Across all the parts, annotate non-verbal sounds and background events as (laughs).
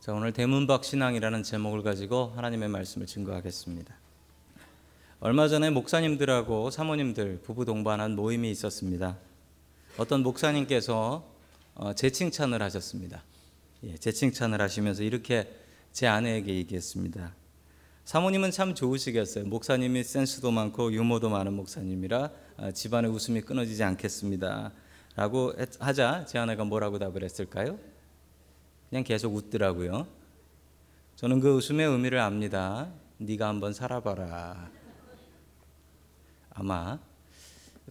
자, 오늘 대문박 신앙이라는 제목을 가지고 하나님의 말씀을 증거하겠습니다. 얼마 전에 목사님들하고 사모님들 부부 동반한 모임이 있었습니다. 어떤 목사님께서 어, 제 칭찬을 하셨습니다. 예, 제 칭찬을 하시면서 이렇게 제 아내에게 얘기했습니다. 사모님은 참 좋으시겠어요. 목사님이 센스도 많고 유머도 많은 목사님이라 아, 집안의 웃음이 끊어지지 않겠습니다. 라고 하자 제 아내가 뭐라고 답을 했을까요? 그냥 계속 웃더라고요. 저는 그 웃음의 의미를 압니다. 네가 한번 살아봐라. 아마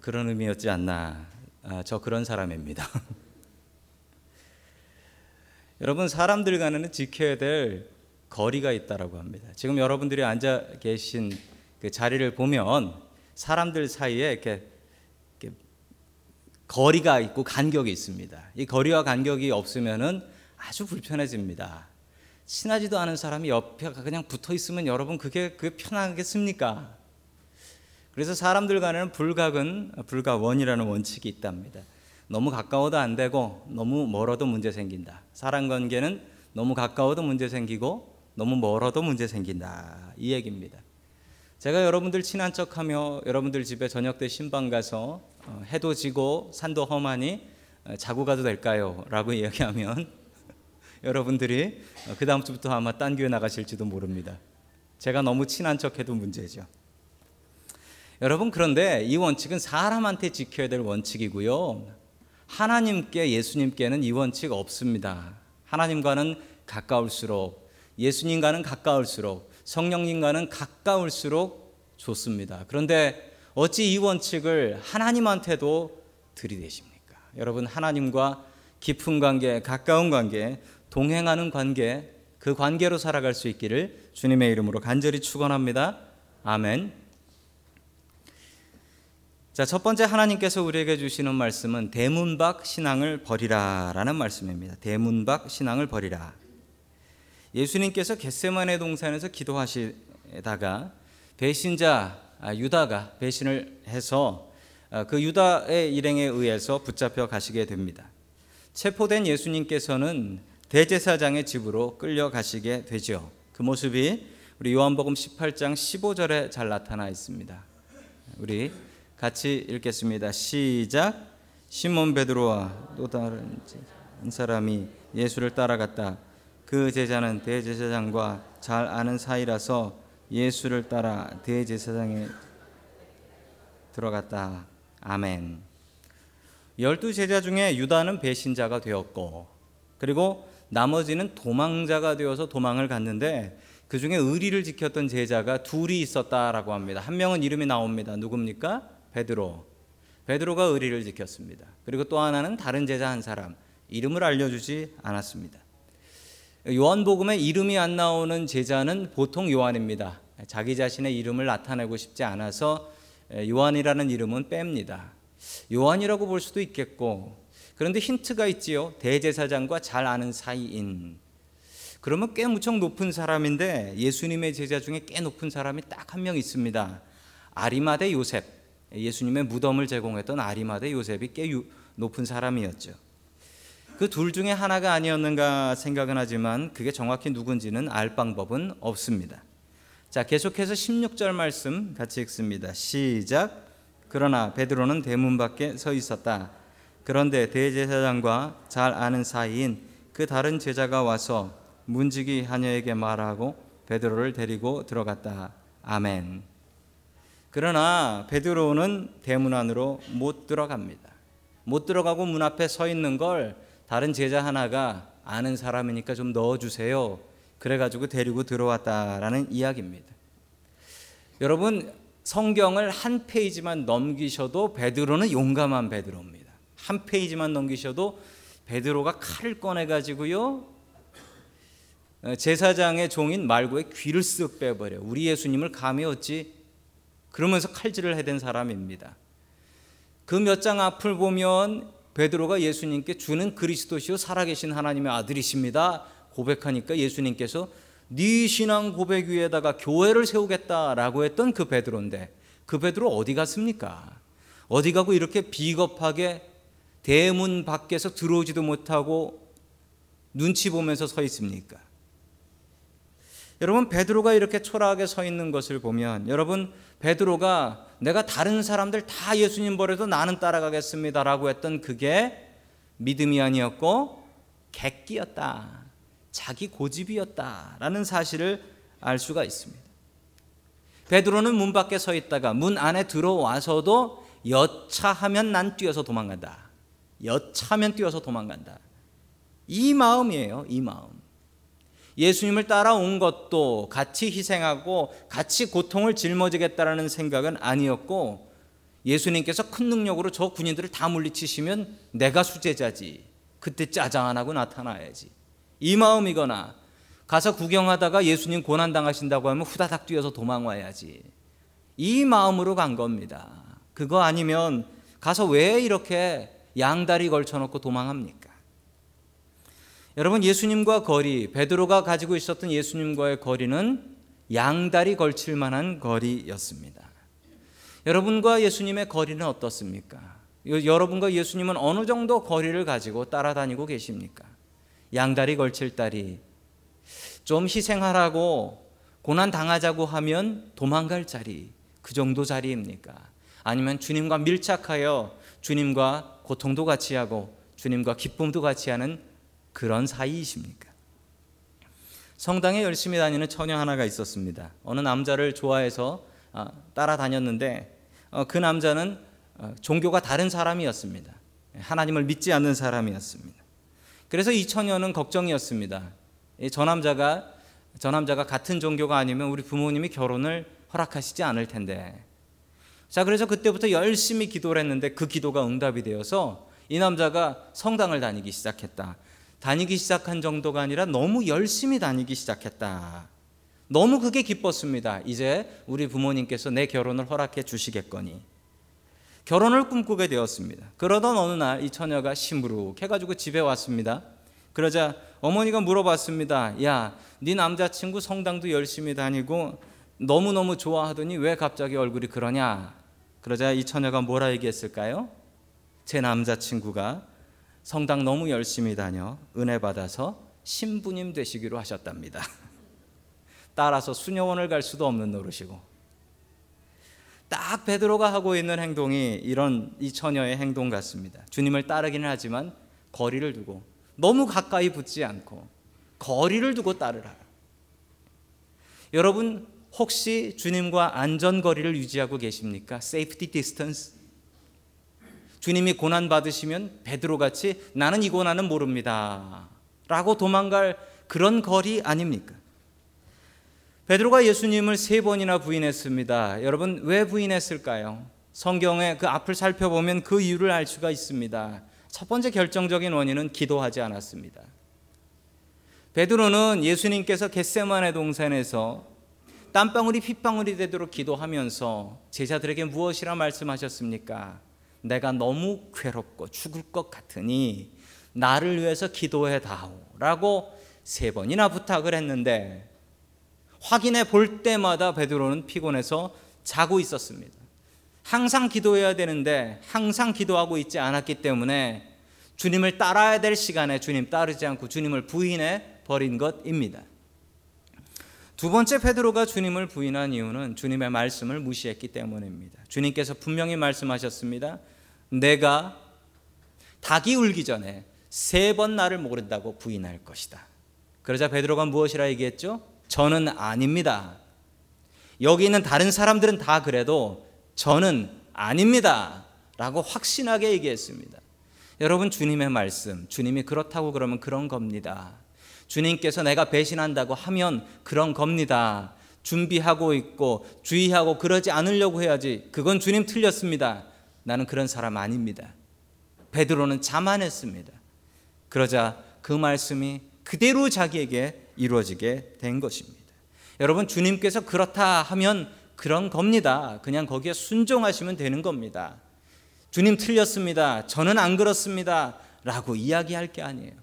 그런 의미였지 않나. 아, 저 그런 사람입니다. (laughs) 여러분 사람들과는 지켜야 될 거리가 있다라고 합니다. 지금 여러분들이 앉아 계신 그 자리를 보면 사람들 사이에 이렇게, 이렇게 거리가 있고 간격이 있습니다. 이 거리와 간격이 없으면은 아주 불편해집니다. 친하지도 않은 사람이 옆에 그냥 붙어 있으면 여러분 그게 그게 편하겠습니까? 그래서 사람들 간에는 불각은 불가원이라는 원칙이 있답니다. 너무 가까워도 안 되고 너무 멀어도 문제 생긴다. 사람 관계는 너무 가까워도 문제 생기고 너무 멀어도 문제 생긴다. 이 얘기입니다. 제가 여러분들 친한 척하며 여러분들 집에 저녁 때 신방 가서 어, 해도 지고 산도 험하니 어, 자고 가도 될까요? 라고 (laughs) 이야기하면 여러분들이 어, 그 다음 주부터 아마 딴 교회 나가실지도 모릅니다. 제가 너무 친한 척해도 문제죠. 여러분 그런데 이 원칙은 사람한테 지켜야 될 원칙이고요. 하나님께 예수님께는 이 원칙 없습니다. 하나님과는 가까울수록 예수님과는 가까울수록 성령님과는 가까울수록 좋습니다. 그런데 어찌 이 원칙을 하나님한테도 들이대십니까? 여러분 하나님과 깊은 관계, 가까운 관계, 동행하는 관계, 그 관계로 살아갈 수 있기를 주님의 이름으로 간절히 축원합니다. 아멘. 자, 첫 번째 하나님께서 우리에게 주시는 말씀은 대문박 신앙을 버리라라는 말씀입니다. 대문박 신앙을 버리라. 예수님께서 겟세마네 동산에서 기도하시다가 배신자 아, 유다가 배신을 해서 아, 그 유다의 일행에 의해서 붙잡혀 가시게 됩니다. 체포된 예수님께서는 대제사장의 집으로 끌려가시게 되죠. 그 모습이 우리 요한복음 18장 15절에 잘 나타나 있습니다. 우리 같이 읽겠습니다. 시작. 시몬 베드로와 또 다른 사람이 예수를 따라갔다. 그 제자는 대제사장과 잘 아는 사이라서 예수를 따라 대제사장에 들어갔다. 아멘. 열두 제자 중에 유다는 배신자가 되었고, 그리고 나머지는 도망자가 되어서 도망을 갔는데 그 중에 의리를 지켰던 제자가 둘이 있었다라고 합니다. 한 명은 이름이 나옵니다. 누굽니까? 베드로. 베드로가 의리를 지켰습니다. 그리고 또 하나는 다른 제자 한 사람. 이름을 알려주지 않았습니다. 요한복음에 이름이 안 나오는 제자는 보통 요한입니다. 자기 자신의 이름을 나타내고 싶지 않아서 요한이라는 이름은 뺍니다. 요한이라고 볼 수도 있겠고, 그런데 힌트가 있지요. 대제사장과 잘 아는 사이인. 그러면 꽤 무척 높은 사람인데 예수님의 제자 중에 꽤 높은 사람이 딱 한 명 있습니다. 아리마대 요셉. 예수님의 무덤을 제공했던 아리마대 요셉이 꽤 높은 사람이었죠. 그 둘 중에 하나가 아니었는가 생각은 하지만 그게 정확히 누군지는 알 방법은 없습니다. 자, 계속해서 16절 말씀 같이 읽습니다. 시작. 그러나 베드로는 대문 밖에 서 있었다. 그런데 대제사장과 잘 아는 사이인 그 다른 제자가 와서 문지기 하녀에게 말하고 베드로를 데리고 들어갔다. 아멘. 그러나 베드로는 대문 안으로 못 들어갑니다. 못 들어가고 문 앞에 서 있는 걸 다른 제자 하나가 아는 사람이니까 좀 넣어 주세요. 그래 가지고 데리고 들어왔다라는 이야기입니다. 여러분 성경을 한 페이지만 넘기셔도 베드로는 용감한 베드로입니다. 한 페이지만 넘기셔도 베드로가 칼을 꺼내 가지고요 제사장의 종인 말고의 귀를 쓱 빼버려. 우리 예수님을 감히 어찌 그러면서 칼질을 해댄 사람입니다. 그 몇 장 앞을 보면 베드로가 예수님께 주는 그리스도시요 살아계신 하나님의 아들이십니다. 고백하니까 예수님께서 네 신앙 고백 위에다가 교회를 세우겠다라고 했던 그 베드로인데 그 베드로 어디 갔습니까? 어디 가고 이렇게 비겁하게 대문 밖에서 들어오지도 못하고 눈치 보면서 서 있습니까? 여러분 베드로가 이렇게 초라하게 서 있는 것을 보면 여러분 베드로가 내가 다른 사람들 다 예수님 버려도 나는 따라가겠습니다라고 했던 그게 믿음이 아니었고 객기였다. 자기 고집이었다라는 사실을 알 수가 있습니다. 베드로는 문 밖에 서 있다가 문 안에 들어와서도 여차하면 난 뛰어서 도망간다. 여차하면 뛰어서 도망간다. 이 마음이에요. 이 마음. 예수님을 따라온 것도 같이 희생하고 같이 고통을 짊어지겠다라는 생각은 아니었고 예수님께서 큰 능력으로 저 군인들을 다 물리치시면 내가 수제자지. 그때 짜장 안 하고 나타나야지. 이 마음이거나 가서 구경하다가 예수님 고난 당하신다고 하면 후다닥 뛰어서 도망와야지. 이 마음으로 간 겁니다. 그거 아니면 가서 왜 이렇게 양다리 걸쳐놓고 도망합니까? 여러분 예수님과 거리 베드로가 가지고 있었던 예수님과의 거리는 양다리 걸칠 만한 거리였습니다. 여러분과 예수님의 거리는 어떻습니까? 여러분과 예수님은 어느 정도 거리를 가지고 따라다니고 계십니까? 양다리 걸칠 다리 좀 희생하라고 고난 당하자고 하면 도망갈 자리 그 정도 자리입니까? 아니면 주님과 밀착하여 주님과 고통도 같이 하고 주님과 기쁨도 같이 하는 그런 사이이십니까? 성당에 열심히 다니는 처녀 하나가 있었습니다. 어느 남자를 좋아해서 아, 따라다녔는데 어, 그 남자는 어, 종교가 다른 사람이었습니다. 하나님을 믿지 않는 사람이었습니다. 그래서 이 처녀는 걱정이었습니다. 저 남자가 저 남자가 같은 종교가 아니면 우리 부모님이 결혼을 허락하시지 않을 텐데. 자, 그래서 그때부터 열심히 기도를 했는데 그 기도가 응답이 되어서 이 남자가 성당을 다니기 시작했다. 다니기 시작한 정도가 아니라 너무 열심히 다니기 시작했다. 너무 그게 기뻤습니다. 이제 우리 부모님께서 내 결혼을 허락해 주시겠거니. 결혼을 꿈꾸게 되었습니다. 그러던 어느 날 이 처녀가 심부룩해가지고 집에 왔습니다. 그러자 어머니가 물어봤습니다. 야, 네 남자친구 성당도 열심히 다니고 너무너무 좋아하더니 왜 갑자기 얼굴이 그러냐? 그러자 이 처녀가 뭐라 얘기했을까요? 제 남자친구가 성당 너무 열심히 다녀 은혜 받아서 신부님 되시기로 하셨답니다. (laughs) 따라서 수녀원을 갈 수도 없는 노릇이고 딱 베드로가 하고 있는 행동이 이런 이 처녀의 행동 같습니다. 주님을 따르기는 하지만 거리를 두고 너무 가까이 붙지 않고 거리를 두고 따르라. 여러분 혹시 주님과 안전 거리를 유지하고 계십니까? Safety distance. 주님이 고난 받으시면 베드로 같이 나는 이 고난은 모릅니다. 라고 도망갈 그런 거리 아닙니까? 베드로가 예수님을 세 번이나 부인했습니다. 여러분 왜 부인했을까요? 성경의 그 앞을 살펴보면 그 이유를 알 수가 있습니다. 첫 번째 결정적인 원인은 기도하지 않았습니다. 베드로는 예수님께서 겟세만의 동산에서 땀방울이 핏방울이 되도록 기도하면서 제자들에게 무엇이라 말씀하셨습니까? 내가 너무 괴롭고 죽을 것 같으니 나를 위해서 기도해 다오라고 세 번이나 부탁을 했는데 확인해 볼 때마다 베드로는 피곤해서 자고 있었습니다. 항상 기도해야 되는데 항상 기도하고 있지 않았기 때문에 주님을 따라야 될 시간에 주님 따르지 않고 주님을 부인해 버린 것입니다. 두 번째 베드로가 주님을 부인한 이유는 주님의 말씀을 무시했기 때문입니다. 주님께서 분명히 말씀하셨습니다. 내가 닭이 울기 전에 세 번 나를 모른다고 부인할 것이다. 그러자 베드로가 무엇이라 얘기했죠? 저는 아닙니다. 여기 있는 다른 사람들은 다 그래도 저는 아닙니다. 라고 확신하게 얘기했습니다. 여러분, 주님의 말씀, 주님이 그렇다고 그러면 그런 겁니다. 주님께서 내가 배신한다고 하면 그런 겁니다. 준비하고 있고 주의하고 그러지 않으려고 해야지. 그건 주님 틀렸습니다. 나는 그런 사람 아닙니다. 베드로는 자만했습니다. 그러자 그 말씀이 그대로 자기에게 이루어지게 된 것입니다. 여러분 주님께서 그렇다 하면 그런 겁니다. 그냥 거기에 순종하시면 되는 겁니다. 주님 틀렸습니다. 저는 안 그렇습니다. 라고 이야기할 게 아니에요.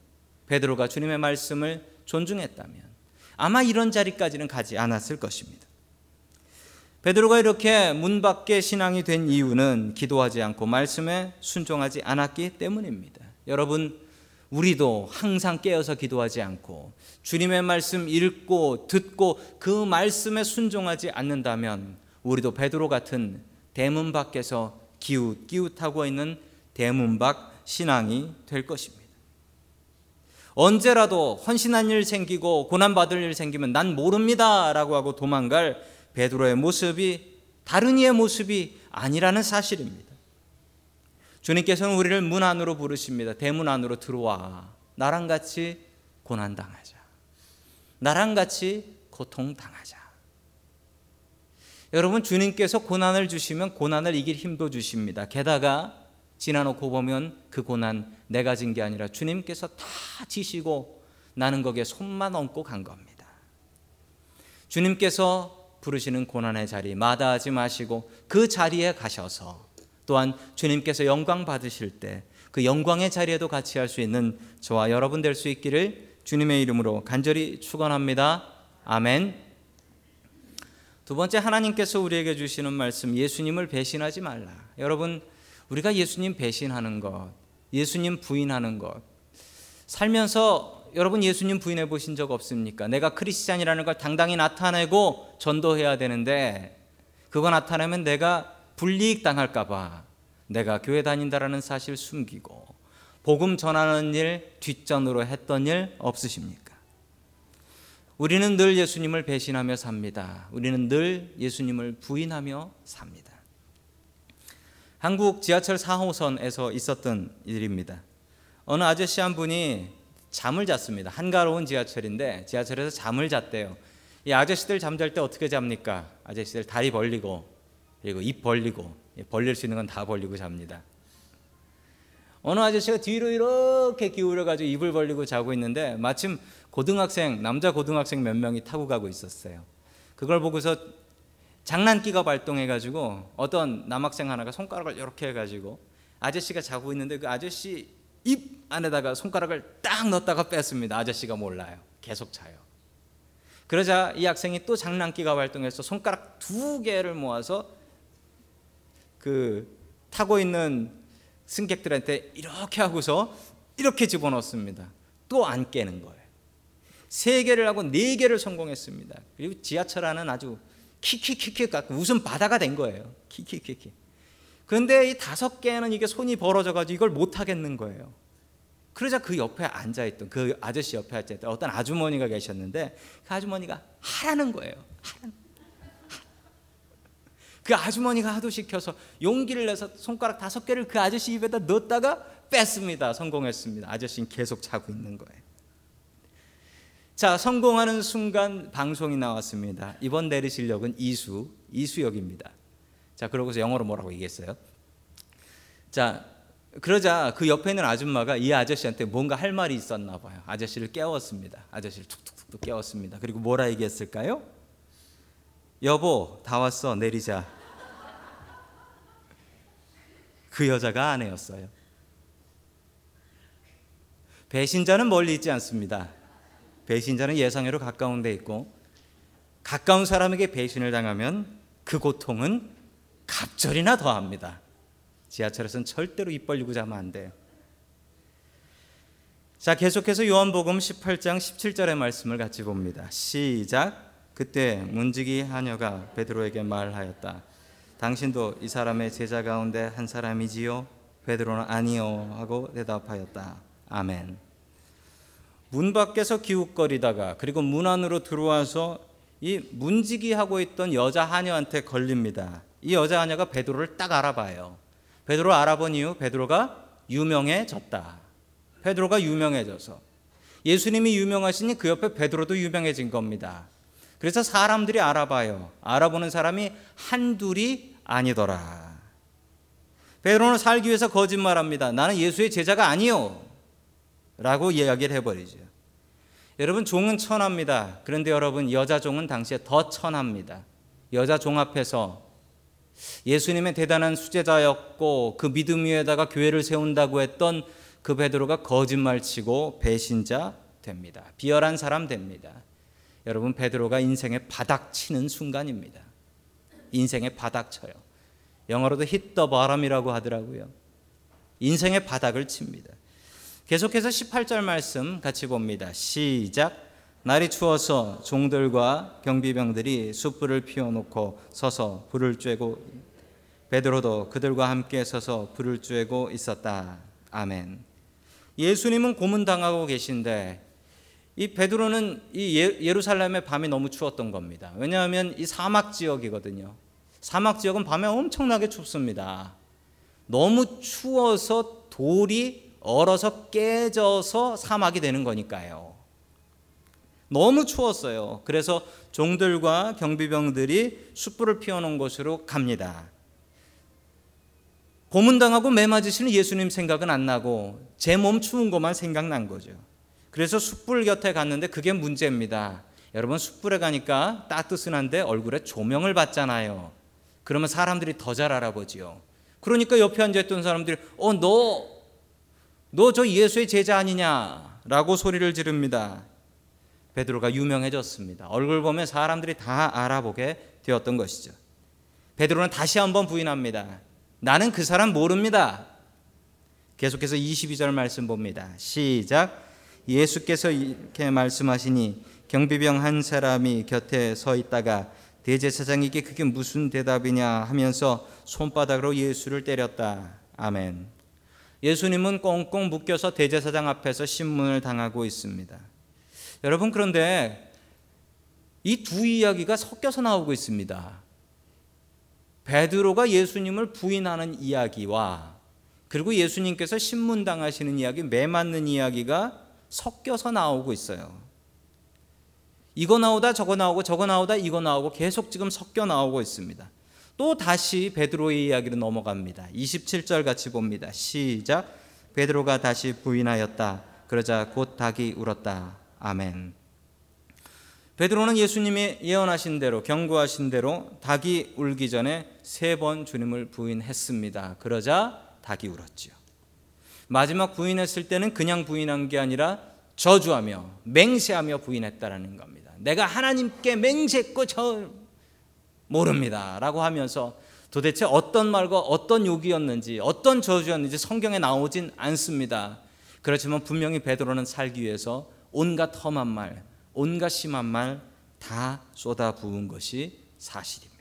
베드로가 주님의 말씀을 존중했다면 아마 이런 자리까지는 가지 않았을 것입니다. 베드로가 이렇게 문 밖에 신앙이 된 이유는 기도하지 않고 말씀에 순종하지 않았기 때문입니다. 여러분, 우리도 항상 깨어서 기도하지 않고 주님의 말씀 읽고 듣고 그 말씀에 순종하지 않는다면 우리도 베드로 같은 대문 밖에서 기웃 기웃하고 있는 대문 밖 신앙이 될 것입니다. 언제라도 헌신한 일 생기고 고난 받을 일 생기면 난 모릅니다 라고 하고 도망갈 베드로의 모습이 다른 이의 모습이 아니라는 사실입니다. 주님께서는 우리를 문 안으로 부르십니다. 대문 안으로 들어와. 나랑 같이 고난 당하자. 나랑 같이 고통 당하자. 여러분 주님께서 고난을 주시면 고난을 이길 힘도 주십니다. 게다가 지나놓고 보면 그 고난 내가 진 게 아니라 주님께서 다 지시고 나는 거기에 손만 얹고 간 겁니다. 주님께서 부르시는 고난의 자리 마다하지 마시고 그 자리에 가셔서 또한 주님께서 영광 받으실 때 그 영광의 자리에도 같이 할 수 있는 저와 여러분 될 수 있기를 주님의 이름으로 간절히 축원합니다. 아멘. 두 번째 하나님께서 우리에게 주시는 말씀 예수님을 배신하지 말라. 여러분 우리가 예수님 배신하는 것, 예수님 부인하는 것 살면서 여러분 예수님 부인해 보신 적 없습니까? 내가 크리스찬이라는 걸 당당히 나타내고 전도해야 되는데 그거 나타내면 내가 불이익 당할까 봐 내가 교회 다닌다라는 사실 숨기고 복음 전하는 일 뒷전으로 했던 일 없으십니까? 우리는 늘 예수님을 배신하며 삽니다. 우리는 늘 예수님을 부인하며 삽니다. 한국 지하철 4호선에서 있었던 일입니다. 어느 아저씨 한 분이 잠을 잤습니다. 한가로운 지하철인데 지하철에서 잠을 잤대요. 이 아저씨들 잠잘 때 어떻게 잡니까? 아저씨들 다리 벌리고 그리고 입 벌리고 벌릴 수 있는 건 다 벌리고 잡니다. 어느 아저씨가 뒤로 이렇게 기울여 가지고 입을 벌리고 자고 있는데 마침 고등학생 남자 고등학생 몇 명이 타고 가고 있었어요. 그걸 보고서 장난기가 발동해 가지고 어떤 남학생 하나가 손가락을 이렇게 해 가지고 아저씨가 자고 있는데 그 아저씨 입 안에다가 손가락을 딱 넣었다가 뺐습니다. 아저씨가 몰라요. 계속 자요. 그러자 이 학생이 또 장난기가 발동해서 손가락 두 개를 모아서 그 타고 있는 승객들한테 이렇게 하고서 이렇게 집어넣습니다. 또 안 깨는 거예요. 세 개를 하고 네 개를 성공했습니다. 그리고 지하철 안은 아주 키키키키 웃음 바다가 된 거예요. 키키키키. 그런데 이 다섯 개는 이게 손이 벌어져가지고 이걸 못 하겠는 거예요. 그러자 그 옆에 앉아있던 그 아저씨 옆에 앉아있던 어떤 아주머니가 계셨는데 그 아주머니가 하라는 거예요. 하라는. 그 아주머니가 하도 시켜서 용기를 내서 손가락 다섯 개를 그 아저씨 입에다 넣었다가 뺐습니다. 성공했습니다. 아저씨는 계속 자고 있는 거예요. 자, 성공하는 순간 방송이 나왔습니다. 이번 내리실 역은 이수, 이수역입니다. 자, 그러고서 영어로 뭐라고 얘기했어요? 자, 그러자 그 옆에 있는 아줌마가 이 아저씨한테 뭔가 할 말이 있었나 봐요. 아저씨를 깨웠습니다. 아저씨를 툭툭툭 깨웠습니다. 그리고 뭐라 얘기했을까요? 여보, 다 왔어. 내리자. 그 여자가 아내였어요. 배신자는 멀리 있지 않습니다. 배신자는 예상외로 가까운 데 있고 가까운 사람에게 배신을 당하면 그 고통은 갑절이나 더합니다. 지하철에서는 절대로 입 벌리고 자면 안 돼요. 자, 계속해서 요한복음 18장 17절의 말씀을 같이 봅니다. 시작. 그때 문지기 하녀가 베드로에게 말하였다. 당신도 이 사람의 제자 가운데 한 사람이지요? 베드로는 아니요 하고 대답하였다. 아멘. 문 밖에서 기웃거리다가 그리고 문 안으로 들어와서 이 문지기 하고 있던 여자 하녀한테 걸립니다. 이 여자 하녀가 베드로를 딱 알아봐요. 베드로 알아본 이유 베드로가 유명해졌다. 베드로가 유명해져서 예수님이 유명하시니 그 옆에 베드로도 유명해진 겁니다. 그래서 사람들이 알아봐요. 알아보는 사람이 한둘이 아니더라. 베드로는 살기 위해서 거짓말합니다. 나는 예수의 제자가 아니요. 라고 이야기를 해버리죠. 여러분 종은 천합니다. 그런데 여러분 여자 종은 당시에 더 천합니다. 여자 종 앞에서 예수님의 대단한 수제자였고 그 믿음 위에다가 교회를 세운다고 했던 그 베드로가 거짓말치고 배신자 됩니다. 비열한 사람 됩니다. 여러분 베드로가 인생의 바닥 치는 순간입니다. 인생의 바닥 쳐요. 영어로도 the bottom이라고 하더라고요. 인생의 바닥을 칩니다. 계속해서 18절 말씀 같이 봅니다. 시작. 날이 추워서 종들과 경비병들이 숯불을 피워놓고 서서 불을 쬐고 베드로도 그들과 함께 서서 불을 쬐고 있었다. 아멘. 예수님은 고문당하고 계신데 이 베드로는 이 예, 예루살렘의 밤이 너무 추웠던 겁니다. 왜냐하면 이 사막 지역이거든요. 사막 지역은 밤에 엄청나게 춥습니다. 너무 추워서 돌이 얼어서 깨져서 사막이 되는 거니까요. 너무 추웠어요. 그래서 종들과 경비병들이 숯불을 피워놓은 곳으로 갑니다. 고문당하고 매 맞으시는 예수님 생각은 안 나고 제 몸 추운 것만 생각난 거죠. 그래서 숯불 곁에 갔는데 그게 문제입니다. 여러분 숯불에 가니까 따뜻한데 얼굴에 조명을 받잖아요. 그러면 사람들이 더 잘 알아보지요. 그러니까 옆에 앉아있던 사람들이 어 너 너 저 예수의 제자 아니냐라고 소리를 지릅니다. 베드로가 유명해졌습니다. 얼굴 보면 사람들이 다 알아보게 되었던 것이죠. 베드로는 다시 한번 부인합니다. 나는 그 사람 모릅니다. 계속해서 22절 말씀 봅니다. 시작. 예수께서 이렇게 말씀하시니 경비병 한 사람이 곁에 서 있다가 대제사장에게 그게 무슨 대답이냐 하면서 손바닥으로 예수를 때렸다. 아멘. 예수님은 꽁꽁 묶여서 대제사장 앞에서 신문을 당하고 있습니다. 여러분 그런데 이 두 이야기가 섞여서 나오고 있습니다. 베드로가 예수님을 부인하는 이야기와 그리고 예수님께서 신문 당하시는 이야기 매 맞는 이야기가 섞여서 나오고 있어요. 이거 나오다 저거 나오고 저거 나오다 이거 나오고 계속 지금 섞여 나오고 있습니다. 또 다시 베드로의 이야기로 넘어갑니다. 27절 같이 봅니다. 시작. 베드로가 다시 부인하였다. 그러자 곧 닭이 울었다. 아멘. 베드로는 예수님이 예언하신 대로 경고하신 대로 닭이 울기 전에 세 번 주님을 부인했습니다. 그러자 닭이 울었지요. 마지막 부인했을 때는 그냥 부인한 게 아니라 저주하며 맹세하며 부인했다라는 겁니다. 내가 하나님께 맹세했고 저 모릅니다 라고 하면서 도대체 어떤 말과 어떤 욕이었는지 어떤 저주였는지 성경에 나오진 않습니다. 그렇지만 분명히 베드로는 살기 위해서 온갖 험한 말, 온갖 심한 말 다 쏟아 부은 것이 사실입니다.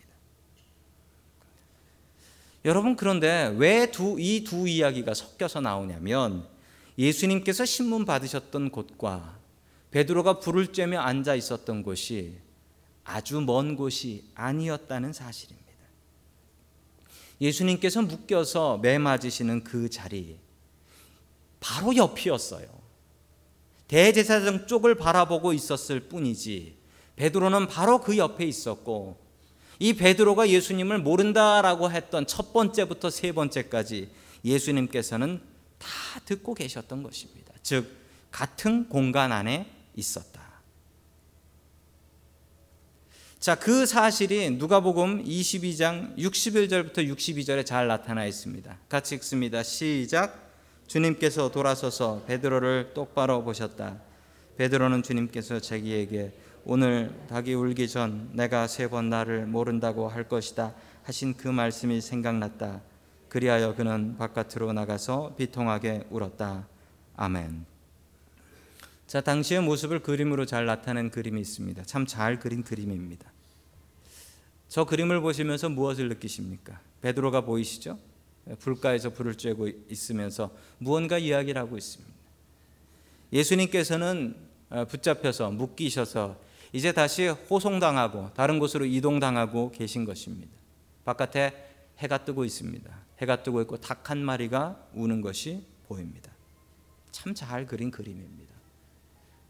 여러분 그런데 왜 이 두 이야기가 섞여서 나오냐면 예수님께서 신문 받으셨던 곳과 베드로가 불을 쬐며 앉아 있었던 곳이 아주 먼 곳이 아니었다는 사실입니다. 예수님께서 묶여서 매 맞으시는 그 자리 바로 옆이었어요. 대제사장 쪽을 바라보고 있었을 뿐이지 베드로는 바로 그 옆에 있었고 이 베드로가 예수님을 모른다라고 했던 첫 번째부터 세 번째까지 예수님께서는 다 듣고 계셨던 것입니다. 즉 같은 공간 안에 있었다. 자, 그 사실이 누가복음 22장 61절부터 62절에 잘 나타나 있습니다. 같이 읽습니다. 시작. 주님께서 돌아서서 베드로를 똑바로 보셨다. 베드로는 주님께서 자기에게 오늘 닭이 울기 전 내가 세 번 나를 모른다고 할 것이다 하신 그 말씀이 생각났다. 그리하여 그는 바깥으로 나가서 비통하게 울었다. 아멘. 자, 당시의 모습을 그림으로 잘 나타낸 그림이 있습니다. 참 잘 그린 그림입니다. 저 그림을 보시면서 무엇을 느끼십니까? 베드로가 보이시죠? 불가에서 불을 쬐고 있으면서 무언가 이야기를 하고 있습니다. 예수님께서는 어, 붙잡혀서 묶이셔서 이제 다시 호송당하고 다른 곳으로 이동당하고 계신 것입니다. 바깥에 해가 뜨고 있습니다. 해가 뜨고 있고 닭 한 마리가 우는 것이 보입니다. 참 잘 그린 그림입니다.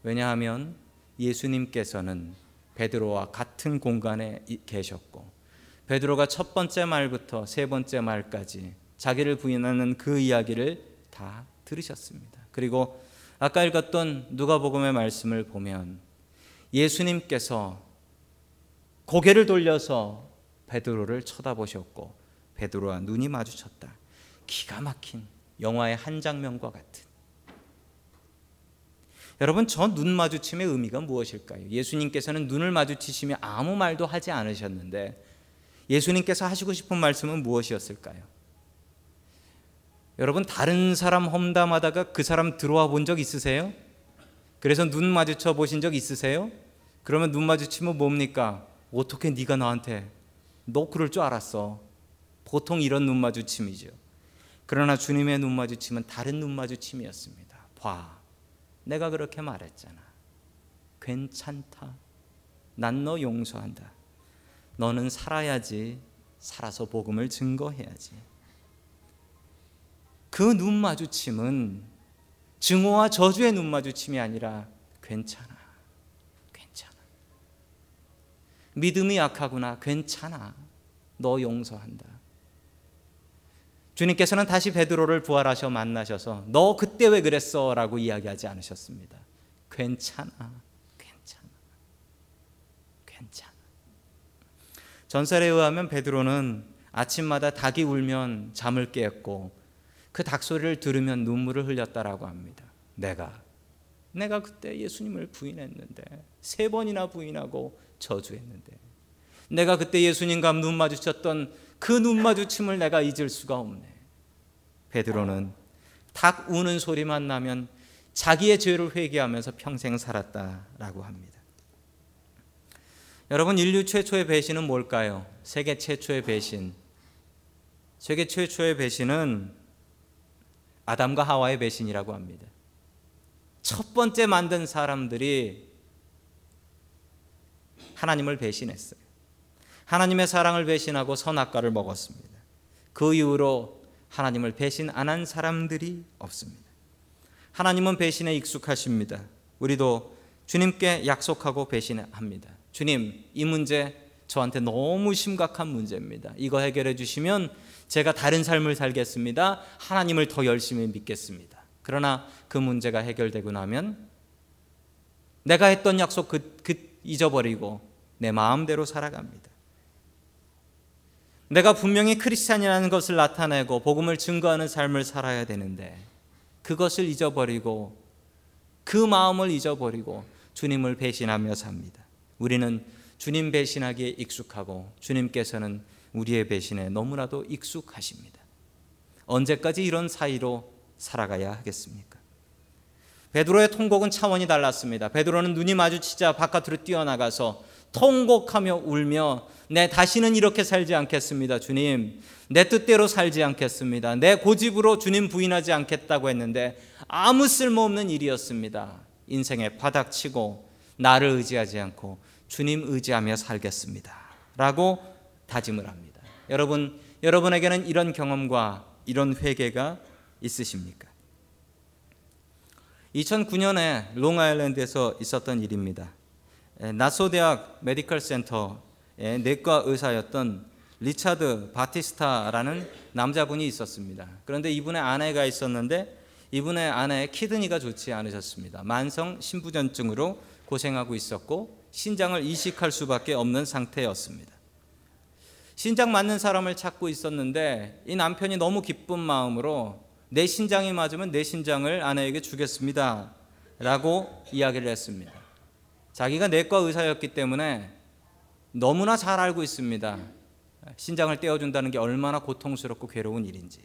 왜냐하면 예수님께서는 베드로와 같은 공간에 계셨고 베드로가 첫 번째 말부터 세 번째 말까지 자기를 부인하는 그 이야기를 다 들으셨습니다. 그리고 아까 읽었던 누가복음의 말씀을 보면 예수님께서 고개를 돌려서 베드로를 쳐다보셨고 베드로와 눈이 마주쳤다. 기가 막힌 영화의 한 장면과 같은. 여러분 저 눈 마주침의 의미가 무엇일까요? 예수님께서는 눈을 마주치시며 아무 말도 하지 않으셨는데 예수님께서 하시고 싶은 말씀은 무엇이었을까요? 여러분 다른 사람 험담하다가 그 사람 들어와 본 적 있으세요? 그래서 눈 마주쳐 보신 적 있으세요? 그러면 눈 마주치면 뭡니까? 어떻게 네가 나한테 너 그럴 줄 알았어. 보통 이런 눈 마주침이죠. 그러나 주님의 눈 마주침은 다른 눈 마주침이었습니다. 봐. 내가 그렇게 말했잖아. 괜찮다. 난 너 용서한다. 너는 살아야지. 살아서 복음을 증거해야지. 그 눈 마주침은 증오와 저주의 눈 마주침이 아니라 괜찮아. 괜찮아. 믿음이 약하구나. 괜찮아. 너 용서한다. 주님께서는 다시 베드로를 부활하셔 만나셔서 너 그때 왜 그랬어라고 이야기하지 않으셨습니다. 괜찮아. 괜찮아. 괜찮아. 전설에 의하면 베드로는 아침마다 닭이 울면 잠을 깨었고 그 닭 소리를 들으면 눈물을 흘렸다라고 합니다. 내가 내가 그때 예수님을 부인했는데 세 번이나 부인하고 저주했는데 내가 그때 예수님과 눈 마주쳤던 그 눈 마주침을 내가 잊을 수가 없네. 베드로는 닭 우는 소리만 나면 자기의 죄를 회개하면서 평생 살았다라고 합니다. 여러분 인류 최초의 배신은 뭘까요? 세계 최초의 배신. 세계 최초의 배신은 아담과 하와의 배신이라고 합니다. 첫 번째 만든 사람들이 하나님을 배신했어요. 하나님의 사랑을 배신하고 선악과를 먹었습니다. 그 이후로 하나님을 배신 안 한 사람들이 없습니다. 하나님은 배신에 익숙하십니다. 우리도 주님께 약속하고 배신합니다. 주님, 이 문제 저한테 너무 심각한 문제입니다. 이거 해결해 주시면 제가 다른 삶을 살겠습니다. 하나님을 더 열심히 믿겠습니다. 그러나 그 문제가 해결되고 나면 내가 했던 약속 그, 그 잊어버리고 내 마음대로 살아갑니다. 내가 분명히 크리스찬이라는 것을 나타내고 복음을 증거하는 삶을 살아야 되는데 그것을 잊어버리고 그 마음을 잊어버리고 주님을 배신하며 삽니다. 우리는 주님 배신하기에 익숙하고 주님께서는 우리의 배신에 너무나도 익숙하십니다. 언제까지 이런 사이로 살아가야 하겠습니까? 베드로의 통곡은 차원이 달랐습니다. 베드로는 눈이 마주치자 바깥으로 뛰어나가서 통곡하며 울며 내 다시는 이렇게 살지 않겠습니다. 주님. 내 뜻대로 살지 않겠습니다. 내 고집으로 주님 부인하지 않겠다고 했는데 아무 쓸모없는 일이었습니다. 인생에 바닥치고 나를 의지하지 않고 주님 의지하며 살겠습니다. 라고 다짐을 합니다. 여러분, 여러분에게는 이런 경험과 이런 회개가 있으십니까? 2009년에 롱아일랜드에서 있었던 일입니다. 나소 대학 메디컬 센터의 내과 의사였던 리차드 바티스타라는 남자분이 있었습니다. 그런데 이분의 아내가 있었는데 이분의 아내의 kidney가 좋지 않으셨습니다. 만성 신부전증으로 고생하고 있었고 신장을 이식할 수밖에 없는 상태였습니다. 신장 맞는 사람을 찾고 있었는데 이 남편이 너무 기쁜 마음으로 내 신장이 맞으면 내 신장을 아내에게 주겠습니다. 라고 이야기를 했습니다. 자기가 내과 의사였기 때문에 너무나 잘 알고 있습니다. 신장을 떼어준다는 게 얼마나 고통스럽고 괴로운 일인지.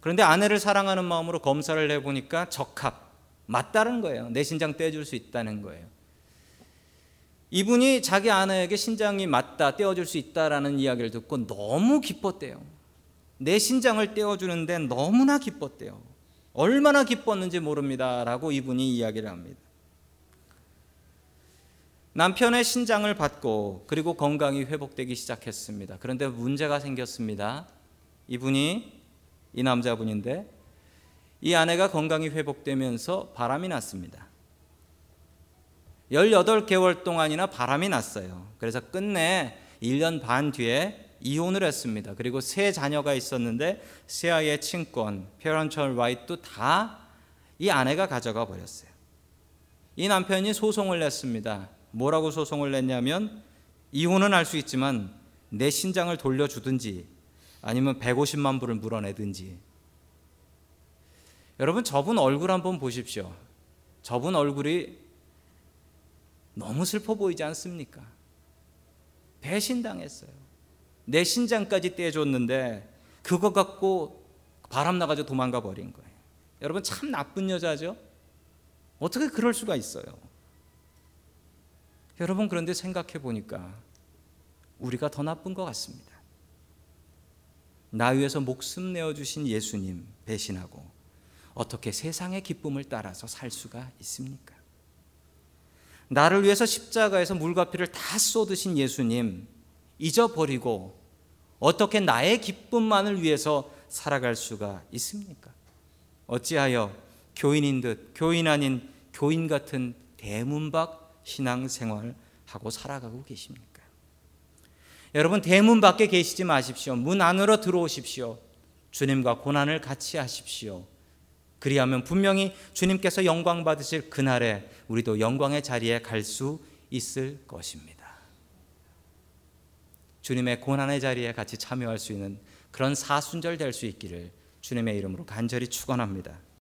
그런데 아내를 사랑하는 마음으로 검사를 해보니까 적합, 맞다는 거예요. 내 신장 떼어줄 수 있다는 거예요. 이분이 자기 아내에게 신장이 맞다, 떼어줄 수 있다라는 이야기를 듣고 너무 기뻤대요. 내 신장을 떼어주는데 너무나 기뻤대요. 얼마나 기뻤는지 모릅니다라고 이분이 이야기를 합니다. 남편의 신장을 받고 그리고 건강이 회복되기 시작했습니다. 그런데 문제가 생겼습니다. 이분이 이 남자분인데 이 아내가 건강이 회복되면서 바람이 났습니다. 18개월 동안이나 바람이 났어요. 그래서 끝내 1년 반 뒤에 이혼을 했습니다. 그리고 세 자녀가 있었는데 세 아이의 친권, 페런철 라이트도 다 이 아내가 가져가 버렸어요. 이 남편이 소송을 냈습니다. 뭐라고 소송을 냈냐면 이혼은 할 수 있지만 내 신장을 돌려주든지 아니면 150만 불을 물어내든지. 여러분 저분 얼굴 한번 보십시오. 저분 얼굴이 너무 슬퍼 보이지 않습니까? 배신당했어요. 내 신장까지 떼줬는데 그거 갖고 바람 나가지고 도망가 버린 거예요. 여러분 참 나쁜 여자죠? 어떻게 그럴 수가 있어요? 여러분 그런데 생각해 보니까 우리가 더 나쁜 것 같습니다. 나 위해서 목숨 내어 주신 예수님 배신하고 어떻게 세상의 기쁨을 따라서 살 수가 있습니까? 나를 위해서 십자가에서 물과 피를 다 쏟으신 예수님 잊어버리고 어떻게 나의 기쁨만을 위해서 살아갈 수가 있습니까? 어찌하여 교인인 듯 교인 아닌 교인 같은 대문 밖 신앙생활 하고 살아가고 계십니까? 여러분 대문 밖에 계시지 마십시오. 문 안으로 들어오십시오. 주님과 고난을 같이 하십시오. 그리하면 분명히 주님께서 영광 받으실 그날에 우리도 영광의 자리에 갈 수 있을 것입니다. 주님의 고난의 자리에 같이 참여할 수 있는 그런 사순절 될 수 있기를 주님의 이름으로 간절히 축원합니다.